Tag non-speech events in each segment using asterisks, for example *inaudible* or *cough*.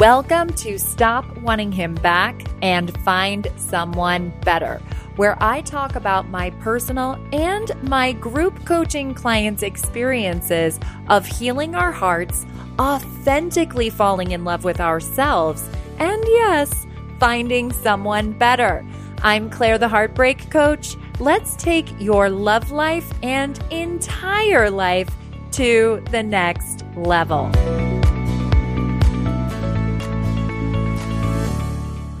Welcome to Stop Wanting Him Back and Find Someone Better, where I talk about my personal and my group coaching clients' experiences of healing our hearts, authentically falling in love with ourselves, and yes, finding someone better. I'm Claire, the Heartbreak Coach. Let's take your love life and entire life to the next level.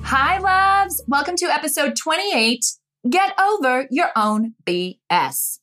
Hi, loves. Welcome to episode 28 Get Over Your Own BS.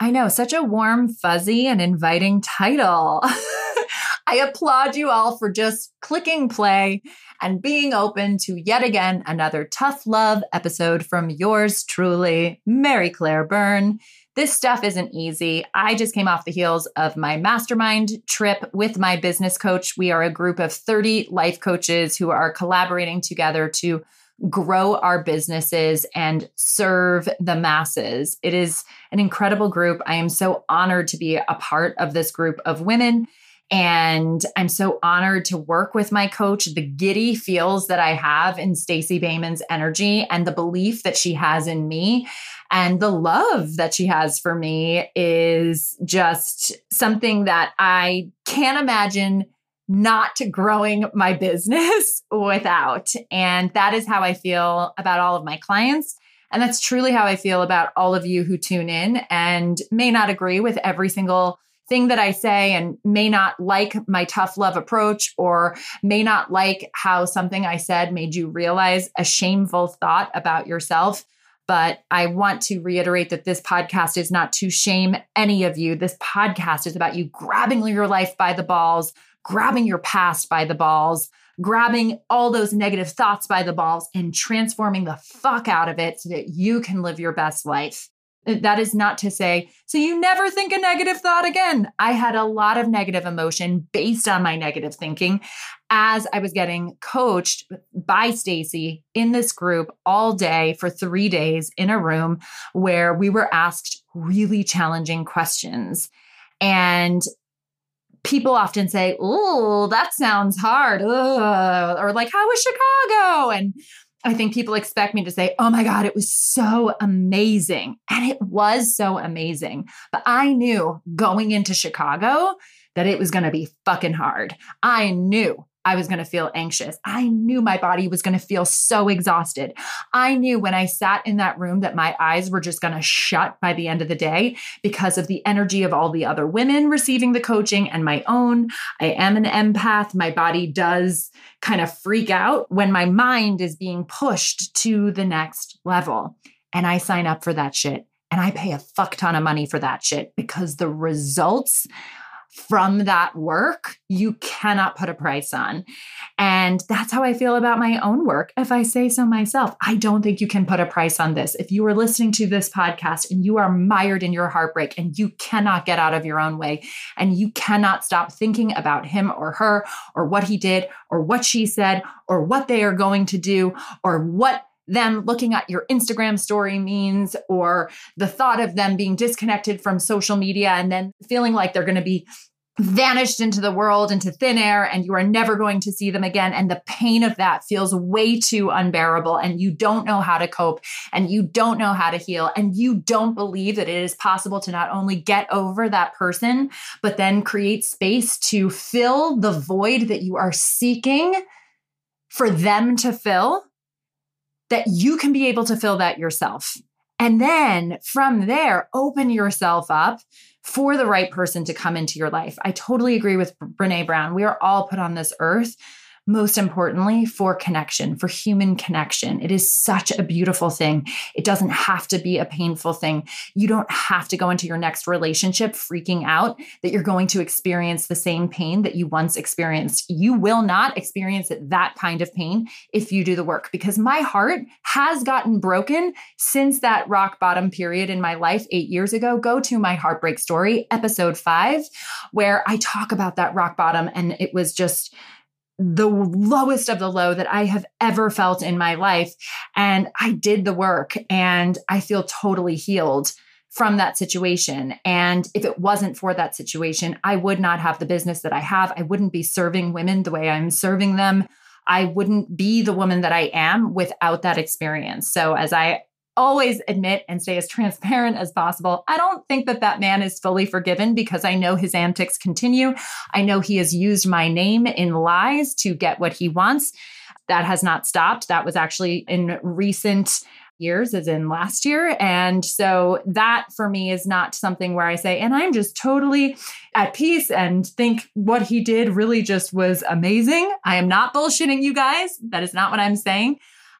I know, such a warm, fuzzy, and inviting title. *laughs* I applaud you all for just clicking play and being open to yet again another tough love episode from yours truly, Mary Claire Byrne. This stuff isn't easy. I just came off the heels of my mastermind trip with my business coach. We are a group of 30 life coaches who are collaborating together to grow our businesses and serve the masses. It is an incredible group. I am so honored to be a part of this group of women. And I'm so honored to work with my coach. The giddy feels that I have in Stacey Boehman's energy and the belief that she has in me and the love that she has for me is just something that I can't imagine not growing my business *laughs* without. And that is how I feel about all of my clients. And that's truly how I feel about all of you who tune in and may not agree with every single thing that I say and may not like my tough love approach or may not like how something I said made you realize a shameful thought about yourself. But I want to reiterate that this podcast is not to shame any of you. This podcast is about you grabbing your life by the balls, grabbing your past by the balls, grabbing all those negative thoughts by the balls and transforming the fuck out of it so that you can live your best life. That is not to say, so you never think a negative thought again. I had a lot of negative emotion based on my negative thinking as I was getting coached by Stacey in this group all day for 3 days in a room where we were asked really challenging questions. And people often say, "Oh, that sounds hard," Ugh. or like, "How was Chicago?" and I think people expect me to say, oh my God, it was so amazing. And it was so amazing. But I knew going into Chicago that it was going to be fucking hard. I knew I was going to feel anxious. I knew my body was going to feel so exhausted. I knew when I sat in that room that my eyes were just going to shut by the end of the day because of the energy of all the other women receiving the coaching and my own. I am an empath. My body does kind of freak out when my mind is being pushed to the next level. And I sign up for that shit. And I pay a fuck ton of money for that shit because the results from that work, you cannot put a price on. And that's how I feel about my own work. If I say so myself, I don't think you can put a price on this. If you are listening to this podcast and you are mired in your heartbreak and you cannot get out of your own way and you cannot stop thinking about him or her or what he did or what she said or what they are going to do or what them looking at your Instagram story means, or the thought of them being disconnected from social media and then feeling like they're going to be vanished into the world, into thin air, and you are never going to see them again. And the pain of that feels way too unbearable. And you don't know how to cope and you don't know how to heal. And you don't believe that it is possible to not only get over that person, but then create space to fill the void that you are seeking for them to fill that you can be able to fill that yourself. And then from there, open yourself up for the right person to come into your life. I totally agree with Brene Brown. We are all put on this earth most importantly, for connection, for human connection. It is such a beautiful thing. It doesn't have to be a painful thing. You don't have to go into your next relationship freaking out that you're going to experience the same pain that you once experienced. You will not experience that kind of pain if you do the work because my heart has gotten broken since that rock bottom period in my life eight years ago. Go to my heartbreak story, episode five, where I talk about that rock bottom and it was just the lowest of the low that I have ever felt in my life. And I did the work and I feel totally healed from that situation. And if it wasn't for that situation, I would not have the business that I have. I wouldn't be serving women the way I'm serving them. I wouldn't be the woman that I am without that experience. So, as I always admit and stay as transparent as possible. I don't think that that man is fully forgiven because I know his antics continue. I know he has used my name in lies to get what he wants. That has not stopped. That was actually in recent years, as in last year. And so that for me is not something where I say, and I'm just totally at peace and think what he did really just was amazing. I am not bullshitting you guys. That is not what I'm saying.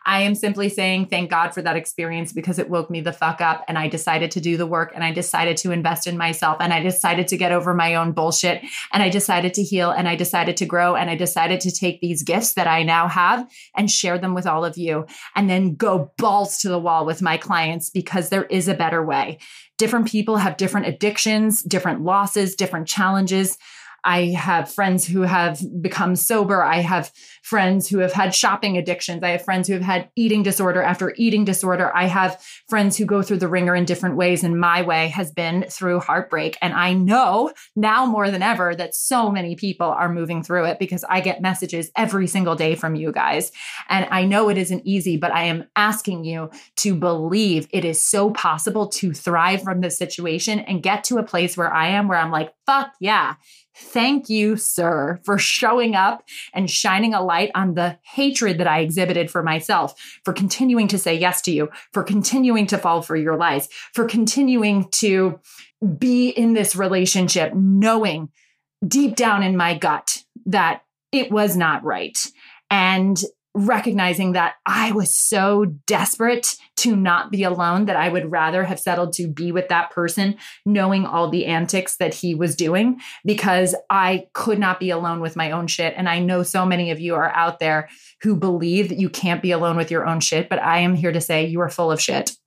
I am simply saying thank God for that experience because it woke me the fuck up and I decided to do the work and I decided to invest in myself and I decided to get over my own bullshit and I decided to heal and I decided to grow and I decided to take these gifts that I now have and share them with all of you and then go balls to the wall with my clients because there is a better way. Different people have different addictions, different losses, different challenges. I have friends who have become sober. I have friends who have had shopping addictions. I have friends who have had eating disorder after eating disorder. I have friends who go through the ringer in different ways. And my way has been through heartbreak. And I know now more than ever that so many people are moving through it because I get messages every single day from you guys. And I know it isn't easy, but I am asking you to believe it is so possible to thrive from this situation and get to a place where I am, where I'm like, fuck yeah Thank you, sir, for showing up and shining a light on the hatred that I exhibited for myself, for continuing to say yes to you, for continuing to fall for your lies, for continuing to be in this relationship, knowing deep down in my gut that it was not right. And recognizing that I was so desperate to not be alone that I would rather have settled to be with that person, knowing all the antics that he was doing, because I could not be alone with my own shit. And I know so many of you are out there who believe that you can't be alone with your own shit, but I am here to say you are full of shit. *laughs*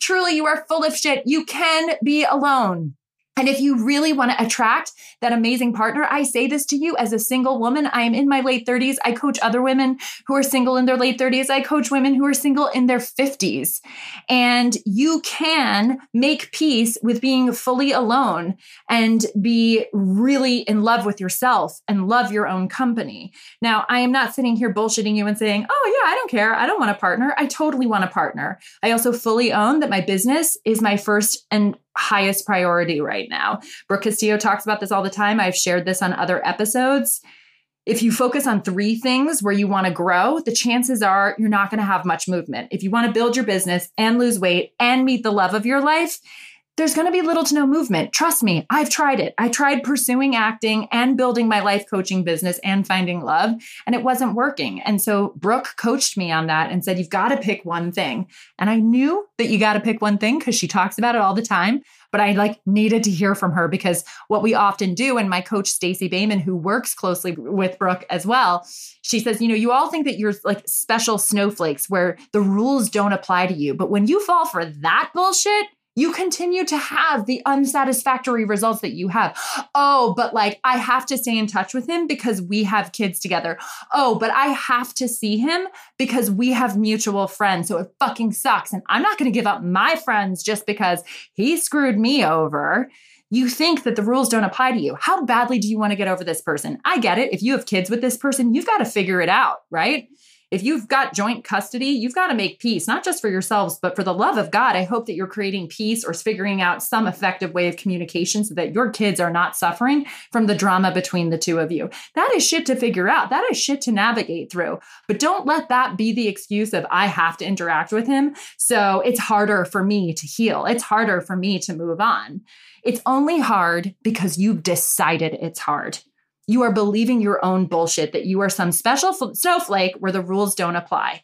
Truly, you are full of shit. You can be alone. And if you really want to attract that amazing partner, I say this to you as a single woman. I am in my late 30s. I coach other women who are single in their late 30s. I coach women who are single in their 50s. And you can make peace with being fully alone and be really in love with yourself and love your own company. Now, I am not sitting here bullshitting you and saying, oh, yeah, I don't care. I don't want a partner. I totally want a partner. I also fully own that my business is my first and highest priority right now. Brooke Castillo talks about this all the time. I've shared this on other episodes. If you focus on three things where you want to grow, the chances are you're not going to have much movement. If you want to build your business and lose weight and meet the love of your life, there's going to be little to no movement. Trust me, I've tried it. I tried pursuing acting and building my life coaching business and finding love, and it wasn't working. And so Brooke coached me on that and said, You've got to pick one thing. And I knew that you got to pick one thing because she talks about it all the time. But I like needed to hear from her because what we often do, and my coach Stacey Boehman, who works closely with Brooke as well, she says, you know, you all think that you're like special snowflakes where the rules don't apply to you. But when you fall for that bullshit, you continue to have the unsatisfactory results that you have. Oh, but like I have to stay in touch with him because we have kids together. Oh, but I have to see him because we have mutual friends. So it fucking sucks. And I'm not going to give up my friends just because he screwed me over. You think that the rules don't apply to you. How badly do you want to get over this person? I get it. If you have kids with this person, you've got to figure it out, right? If you've got joint custody, you've got to make peace, not just for yourselves, but for the love of God. I hope that you're creating peace or figuring out some effective way of communication so that your kids are not suffering from the drama between the two of you. That is shit to figure out. That is shit to navigate through. But don't let that be the excuse of I have to interact with him. So it's harder for me to heal. It's harder for me to move on. It's only hard because you've decided it's hard you are believing your own bullshit that you are some special snowflake where the rules don't apply.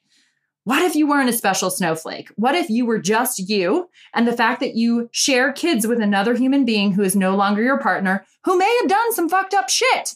What if you weren't a special snowflake? What if you were just you and the fact that you share kids with another human being who is no longer your partner who may have done some fucked up shit?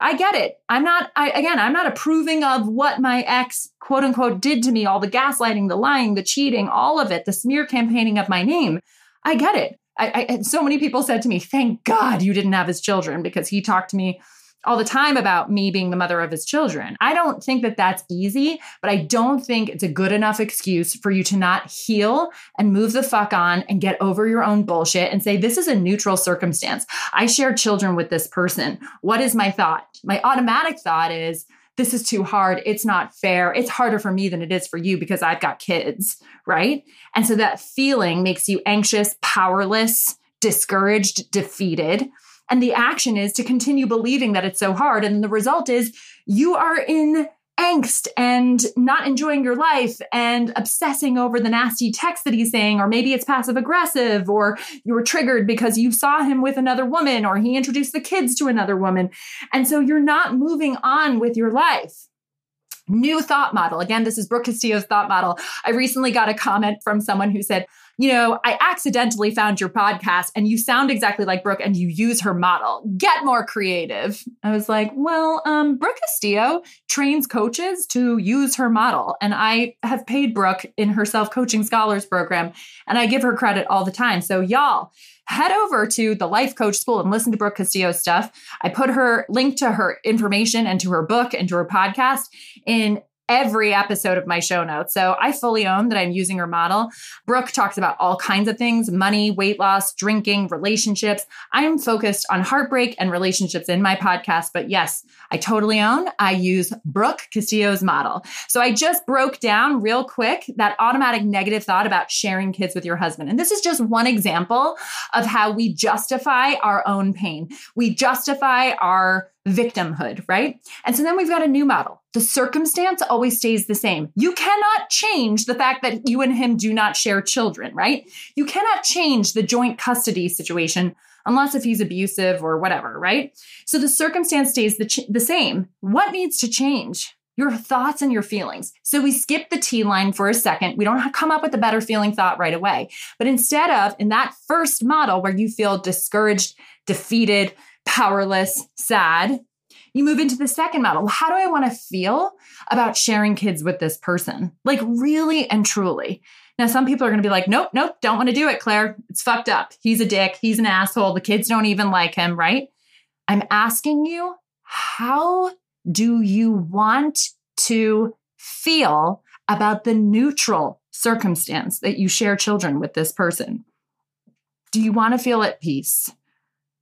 I get it. I'm not, I, again, I'm not approving of what my ex, quote unquote, did to me all the gaslighting, the lying, the cheating, all of it, the smear campaigning of my name. I get it. I, I, so many people said to me, thank God you didn't have his children because he talked to me all the time about me being the mother of his children. I don't think that that's easy, but I don't think it's a good enough excuse for you to not heal and move the fuck on and get over your own bullshit and say, this is a neutral circumstance. I share children with this person. What is my thought? My automatic thought is, this is too hard. It's not fair. It's harder for me than it is for you because I've got kids, right? And so that feeling makes you anxious, powerless, discouraged, defeated. And the action is to continue believing that it's so hard. And the result is you are in angst and not enjoying your life and obsessing over the nasty text that he's saying, or maybe it's passive aggressive, or you were triggered because you saw him with another woman, or he introduced the kids to another woman. And so you're not moving on with your life. New thought model. Again, this is Brooke Castillo's thought model. I recently got a comment from someone who said, you know, I accidentally found your podcast and you sound exactly like Brooke and you use her model. Get more creative. I was like, well, um, Brooke Castillo trains coaches to use her model. And I have paid Brooke in her self coaching scholars program and I give her credit all the time. So, y'all, head over to the Life Coach School and listen to Brooke Castillo's stuff. I put her link to her information and to her book and to her podcast in every episode of my show notes. So I fully own that I'm using her model. Brooke talks about all kinds of things money, weight loss, drinking, relationships. I am focused on heartbreak and relationships in my podcast. But yes, I totally own. I use Brooke Castillo's model. So I just broke down real quick that automatic negative thought about sharing kids with your husband. And this is just one example of how we justify our own pain. We justify our victimhood, right? And so then we've got a new model. The circumstance always stays the same. You cannot change the fact that you and him do not share children, right? You cannot change the joint custody situation unless if he's abusive or whatever, right? So the circumstance stays the, ch- the same. What needs to change? Your thoughts and your feelings. So we skip the T line for a second. We don't come up with a better feeling thought right away. But instead of in that first model where you feel discouraged, defeated, powerless, sad. You move into the second model. How do I want to feel about sharing kids with this person? Like, really and truly. Now, some people are going to be like, nope, nope, don't want to do it, Claire. It's fucked up. He's a dick. He's an asshole. The kids don't even like him, right? I'm asking you, how do you want to feel about the neutral circumstance that you share children with this person? Do you want to feel at peace?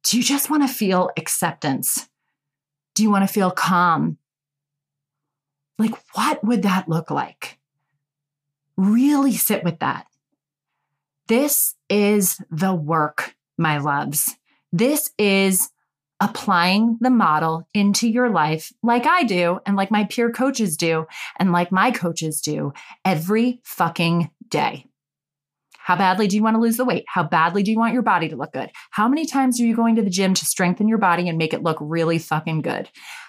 Do you just want to feel acceptance? Do you want to feel calm? Like, what would that look like? Really sit with that. This is the work, my loves. This is applying the model into your life like I do, and like my peer coaches do, and like my coaches do every fucking day. How badly do you want to lose the weight? How badly do you want your body to look good? How many times are you going to the gym to strengthen your body and make it look really fucking good?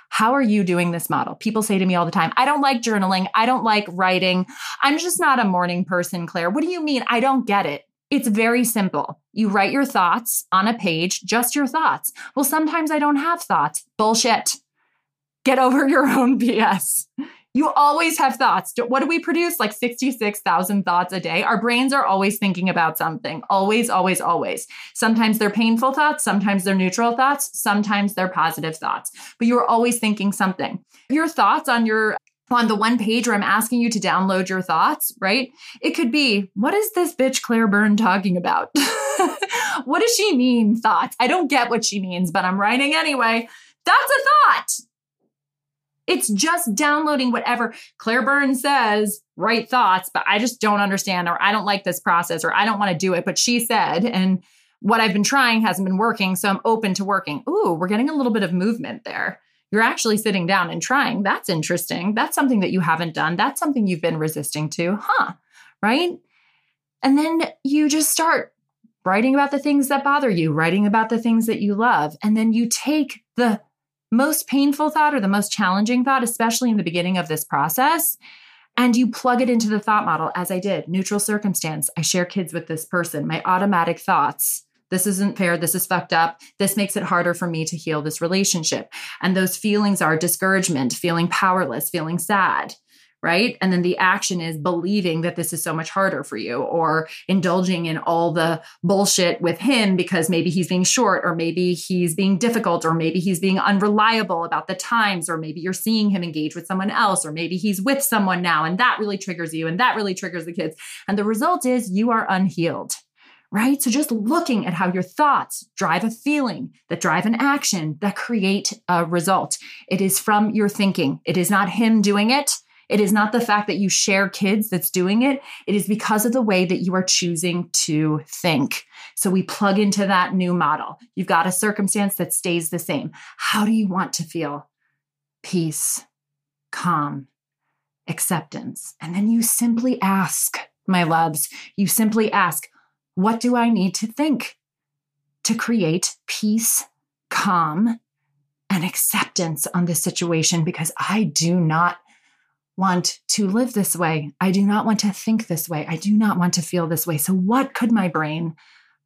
How are you doing this model? People say to me all the time, I don't like journaling. I don't like writing. I'm just not a morning person, Claire. What do you mean? I don't get it. It's very simple. You write your thoughts on a page, just your thoughts. Well, sometimes I don't have thoughts. Bullshit. Get over *laughs* your own BS. You always have thoughts. What do we produce? Like 66,000 thoughts a day. Our brains are always thinking about something. Always, always, always. Sometimes they're painful thoughts. Sometimes they're neutral thoughts. Sometimes they're positive thoughts. But you're always thinking something. Your thoughts on your on the one page where I'm asking you to download your thoughts, right? It could be, what is this bitch Claire Byrne talking about? *laughs* what does she mean, thoughts? I don't get what she means, but I'm writing anyway. That's a thought. It's just downloading whatever Claire Byrne's says, right thoughts, but I just don't understand, or I don't like this process, or I don't want to do it. But she said, and what I've been trying hasn't been working. So I'm open to working. Ooh, we're getting a little bit of movement there. You're actually sitting down and trying. That's interesting. That's something that you haven't done. That's something you've been resisting to, huh? Right? And then you just start writing about the things that bother you, writing about the things that you love. And then you take the most painful thought or the most challenging thought, especially in the beginning of this process, and you plug it into the thought model, as I did neutral circumstance. I share kids with this person, my automatic thoughts. This isn't fair. This is fucked up. This makes it harder for me to heal this relationship. And those feelings are discouragement, feeling powerless, feeling sad, right? And then the action is believing that this is so much harder for you or indulging in all the bullshit with him because maybe he's being short or maybe he's being difficult or maybe he's being unreliable about the times or maybe you're seeing him engage with someone else or maybe he's with someone now and that really triggers you and that really triggers the kids. And the result is you are unhealed right? So just looking at how your thoughts drive a feeling, that drive an action, that create a result. It is from your thinking. It is not him doing it. It is not the fact that you share kids that's doing it. It is because of the way that you are choosing to think. So we plug into that new model. You've got a circumstance that stays the same. How do you want to feel? Peace, calm, acceptance. And then you simply ask, my loves, you simply ask, what do I need to think to create peace, calm, and acceptance on this situation? Because I do not want to live this way. I do not want to think this way. I do not want to feel this way. So, what could my brain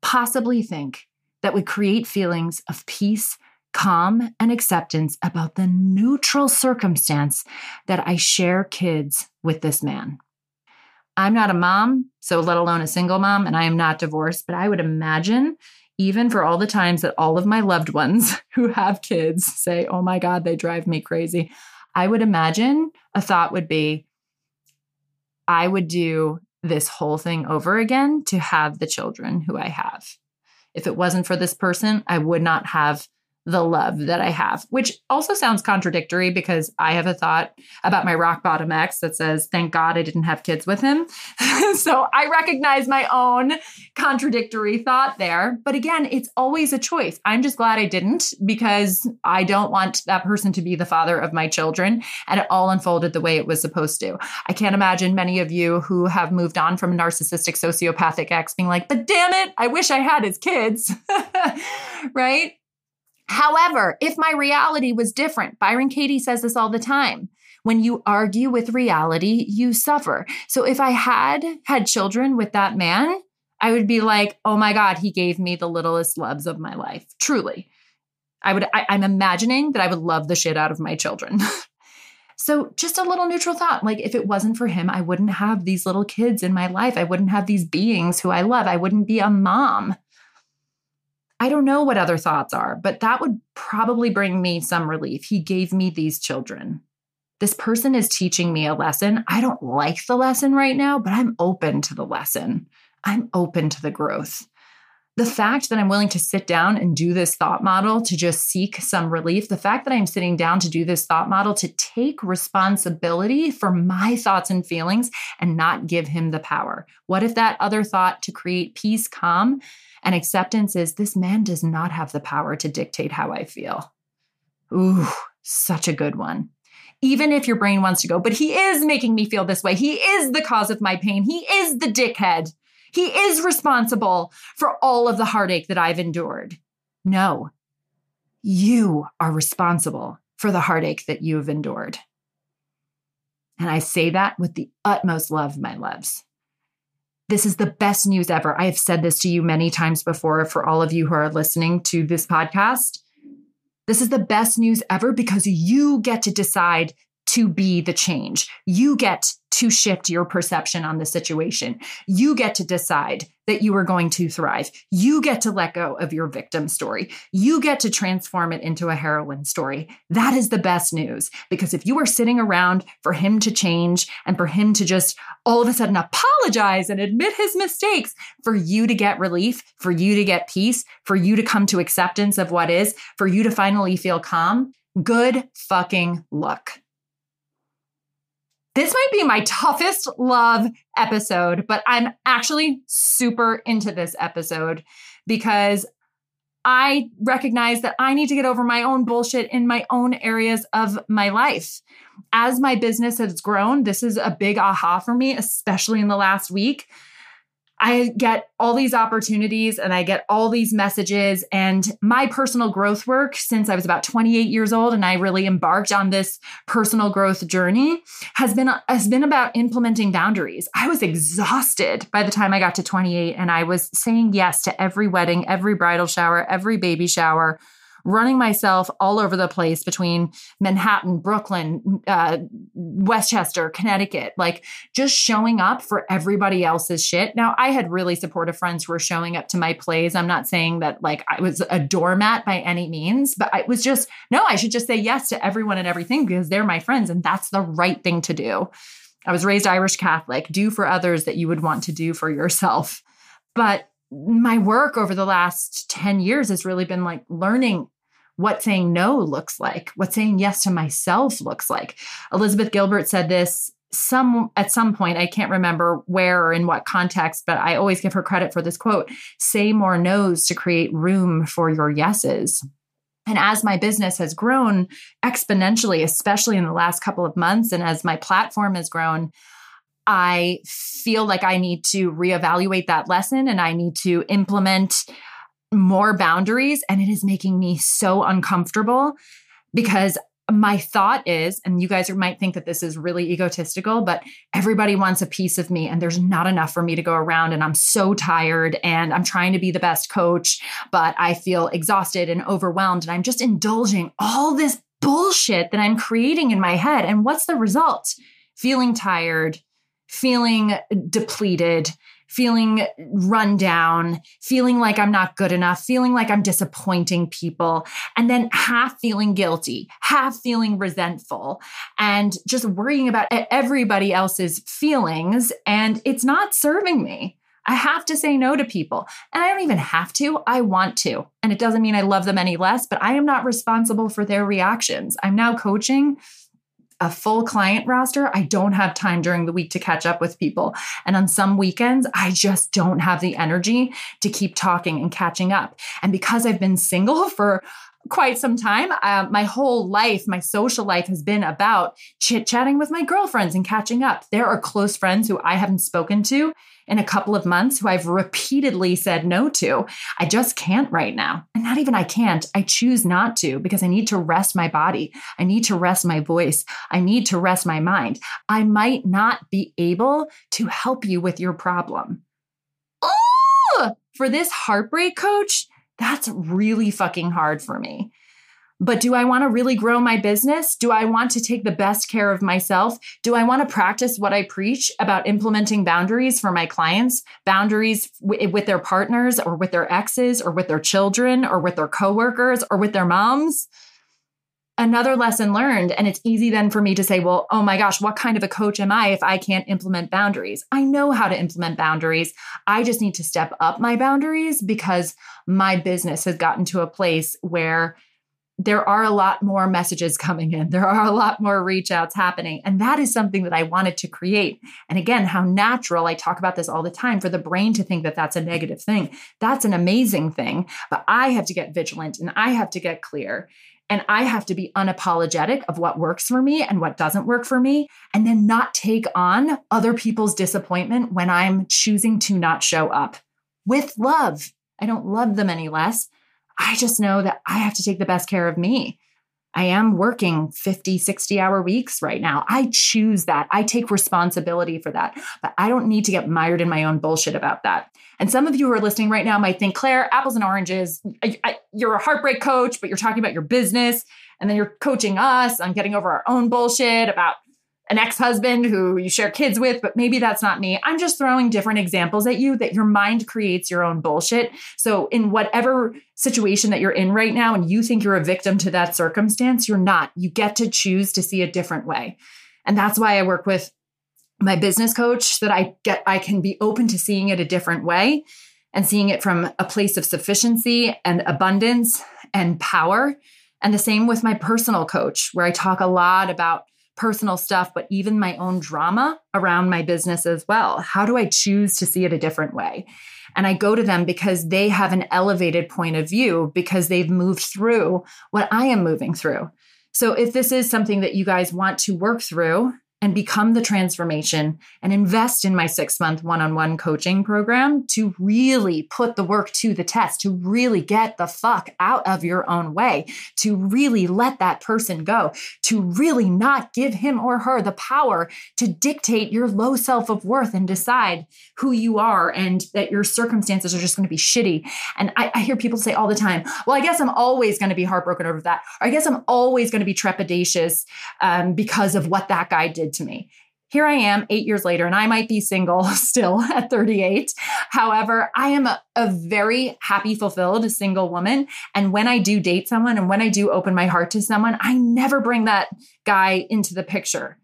possibly think that would create feelings of peace, calm, and acceptance about the neutral circumstance that I share kids with this man? I'm not a mom, so let alone a single mom, and I am not divorced, but I would imagine even for all the times that all of my loved ones *laughs* who have kids say, Oh my God, they drive me crazy. I would imagine a thought would be I would do this whole thing over again to have the children who I have. If it wasn't for this person, I would not have the love that I have, which also sounds contradictory because I have a thought about my rock bottom ex that says, thank God I didn't have kids with him. *laughs* so I recognize my own contradictory thought there. But again, it's always a choice. I'm just glad I didn't because I don't want that person to be the father of my children. And it all unfolded the way it was supposed to. I can't imagine many of you who have moved on from a narcissistic sociopathic ex being like, but damn it, I wish I had his kids. *laughs* right? However, if my reality was different, Byron Katie says this all the time. When you argue with reality, you suffer. So if I had had children with that man, I would be like, oh my God, he gave me the littlest loves of my life. Truly. I would, I, I'm imagining that I would love the shit out of my children. *laughs* So, just a little neutral thought like, if it wasn't for him, I wouldn't have these little kids in my life. I wouldn't have these beings who I love. I wouldn't be a mom. I don't know what other thoughts are, but that would probably bring me some relief. He gave me these children. This person is teaching me a lesson. I don't like the lesson right now, but I'm open to the lesson. I'm open to the growth. The fact that I'm willing to sit down and do this thought model to just seek some relief, the fact that I'm sitting down to do this thought model to take responsibility for my thoughts and feelings and not give him the power. What if that other thought to create peace, calm, and acceptance is this man does not have the power to dictate how I feel. Ooh, such a good one. Even if your brain wants to go, but he is making me feel this way. He is the cause of my pain. He is the dickhead. He is responsible for all of the heartache that I've endured. No, you are responsible for the heartache that you have endured. And I say that with the utmost love, my loves. This is the best news ever. I have said this to you many times before for all of you who are listening to this podcast. This is the best news ever because you get to decide to be the change. You get to shift your perception on the situation. You get to decide that you are going to thrive. You get to let go of your victim story. You get to transform it into a heroine story. That is the best news because if you are sitting around for him to change and for him to just all of a sudden apologize and admit his mistakes, for you to get relief, for you to get peace, for you to come to acceptance of what is, for you to finally feel calm, good fucking luck. This might be my toughest love episode, but I'm actually super into this episode because I recognize that I need to get over my own bullshit in my own areas of my life. As my business has grown, this is a big aha for me, especially in the last week. I get all these opportunities and I get all these messages and my personal growth work since I was about 28 years old and I really embarked on this personal growth journey has been has been about implementing boundaries. I was exhausted by the time I got to 28 and I was saying yes to every wedding, every bridal shower, every baby shower running myself all over the place between Manhattan, Brooklyn, uh, Westchester, Connecticut, like just showing up for everybody else's shit. Now, I had really supportive friends who were showing up to my plays. I'm not saying that like I was a doormat by any means, but I was just, no, I should just say yes to everyone and everything because they're my friends and that's the right thing to do. I was raised Irish Catholic, do for others that you would want to do for yourself. But my work over the last 10 years has really been like learning what saying no looks like, what saying yes to myself looks like. Elizabeth Gilbert said this some at some point i can't remember where or in what context but i always give her credit for this quote say more no's to create room for your yeses and as my business has grown exponentially especially in the last couple of months and as my platform has grown I feel like I need to reevaluate that lesson and I need to implement more boundaries. And it is making me so uncomfortable because my thought is, and you guys might think that this is really egotistical, but everybody wants a piece of me, and there's not enough for me to go around. And I'm so tired, and I'm trying to be the best coach, but I feel exhausted and overwhelmed. And I'm just indulging all this bullshit that I'm creating in my head. And what's the result? Feeling tired, feeling depleted, feeling run down, feeling like I'm not good enough, feeling like I'm disappointing people, and then half feeling guilty, half feeling resentful, and just worrying about everybody else's feelings. And it's not serving me. I have to say no to people. And I don't even have to, I want to. And it doesn't mean I love them any less, but I am not responsible for their reactions. I'm now coaching a full client roster, I don't have time during the week to catch up with people. And on some weekends, I just don't have the energy to keep talking and catching up. And because I've been single *laughs* for quite some time. Uh, my whole life, my social life has been about chit chatting with my girlfriends and catching up. There are close friends who I haven't spoken to in a couple of months who I've repeatedly said no to. I just can't right now. And not even I can't, I choose not to because I need to rest my body. I need to rest my voice. I need to rest my mind. I might not be able to help you with your problem. Oh, for this heartbreak coach, that's really fucking hard for me. But do I want to really grow my business? Do I want to take the best care of myself? Do I want to practice what I preach about implementing boundaries for my clients, boundaries w- with their partners or with their exes or with their children or with their coworkers or with their moms? Another lesson learned, and it's easy then for me to say, well, oh my gosh, what kind of a coach am I if I can't implement boundaries? I know how to implement boundaries. I just need to step up my boundaries because my business has gotten to a place where there are a lot more messages *laughs* coming in. There are a lot more reach outs happening. And that is something that I wanted to create. And again, how natural, I talk about this all the time, for the brain to think that that's a negative thing. That's an amazing thing. But I have to get vigilant and I have to get clear. And I have to be unapologetic of what works for me and what doesn't work for me, and then not take on other people's disappointment when I'm choosing to not show up with love. I don't love them any less. I just know that I have to take the best care of me. I am working 50, 60 hour weeks right now. I choose that. I take responsibility for that. But I don't need to get mired in my own bullshit about that. And some of you who are listening right now might think, Claire, apples and oranges, I, I, you're a heartbreak coach, but you're talking about your business. And then you're coaching us on getting over our own bullshit about an ex husband who you share kids with, but maybe that's not me. I'm just throwing different examples at you that your mind creates your own bullshit. So, in whatever situation that you're in right now and you think you're a victim to that circumstance, you're not. You get to choose to see a different way. And that's why I work with my business coach that I get, I can be open to seeing it a different way and seeing it from a place of sufficiency and abundance and power. And the same with my personal coach, where I talk a lot about personal stuff, but even my own drama around my business as well. How do I choose to see it a different way? And I go to them because they have an elevated point of view because they've moved through what I am moving through. So if this is something that you guys want to work through, and become the transformation and invest in my six month one on one coaching program to really put the work to the test, to really get the fuck out of your own way, to really let that person go, to really not give him or her the power to dictate your low self of worth and decide who you are and that your circumstances are just going to be shitty. And I, I hear people say all the time, well, I guess I'm always going to be heartbroken over that. Or I guess I'm always going to be trepidatious um, because of what that guy did to me. Here I am eight years later, and I might be single *laughs* still at 38. However, I am a, a, very happy, fulfilled single woman. And when I do date someone and when I do open my heart to someone, I never bring that guy into the picture.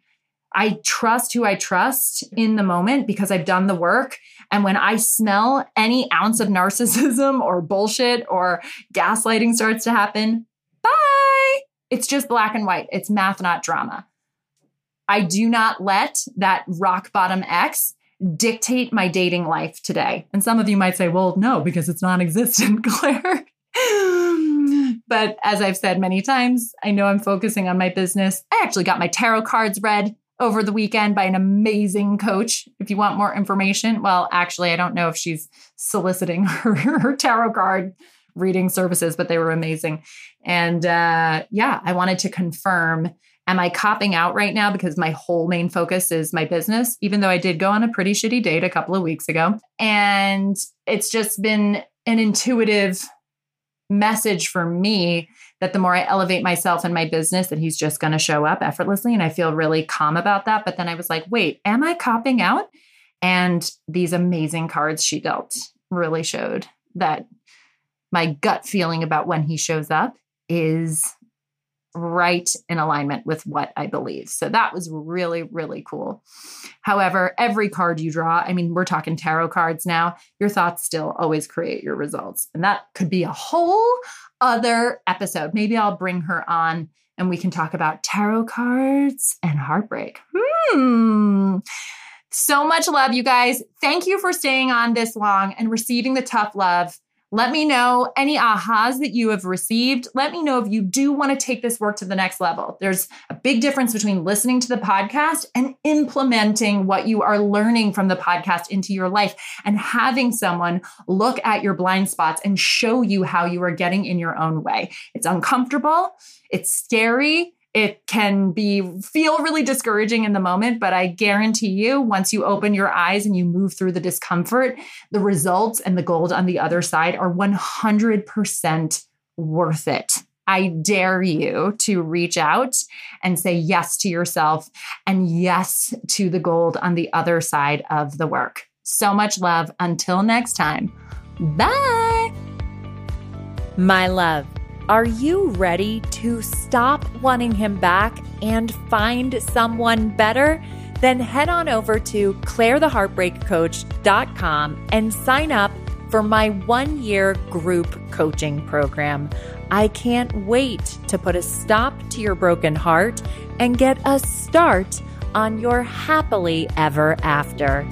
I trust who I trust in the moment because I've done the work. And when I smell any ounce of *laughs* narcissism or bullshit or gaslighting starts to happen, bye. It's just black and white. It's math, not drama. I do not let that rock bottom ex dictate my dating life today. And some of you might say, well, no, because it's non existent, *laughs* Claire. but as I've said many times, I know I'm focusing on my business. I actually got my tarot cards read over the weekend by an amazing coach. If you want more information, well, actually, I don't know if she's soliciting *laughs* her, her tarot card reading services, but they were amazing. And uh, yeah, I wanted to confirm Am I copping out right now because my whole main focus is my business, even though I did go on a pretty shitty date a couple of weeks ago? And it's just been an intuitive message for me that the more I elevate myself in my business, that he's just going to show up effortlessly. And I feel really calm about that. But then I was like, wait, am I copping out? And these amazing cards she dealt really showed that my gut feeling about when he shows up is right in alignment with what I believe. So that was really, really cool. However, every card you draw, I mean, we're talking tarot cards now, your thoughts still always create your results. And that could be a whole other episode. Maybe I'll bring her on and we can talk about tarot cards and heartbreak. Hmm. So much love, you guys. Thank you for staying on this long and receiving the tough love. Let me know any ahas that you have received. Let me know if you do want to take this work to the next level. There's a big difference between listening to the podcast and implementing what you are learning from the podcast into your life and having someone look at your blind spots and show you how you are getting in your own way. It's uncomfortable, it's scary, it can be feel really discouraging in the moment but i guarantee you once you open your eyes and you move through the discomfort the results and the gold on the other side are 100% worth it I dare you to reach out and say yes to yourself and yes to the gold on the other side of the work. So much love. Until next time, bye. My love. Are you ready to stop wanting him back and find someone better? Then head on over to clairetheheartbreakcoach.com and sign up for my one year group coaching program. I can't wait to put a stop to your broken heart and get a start on your happily ever after.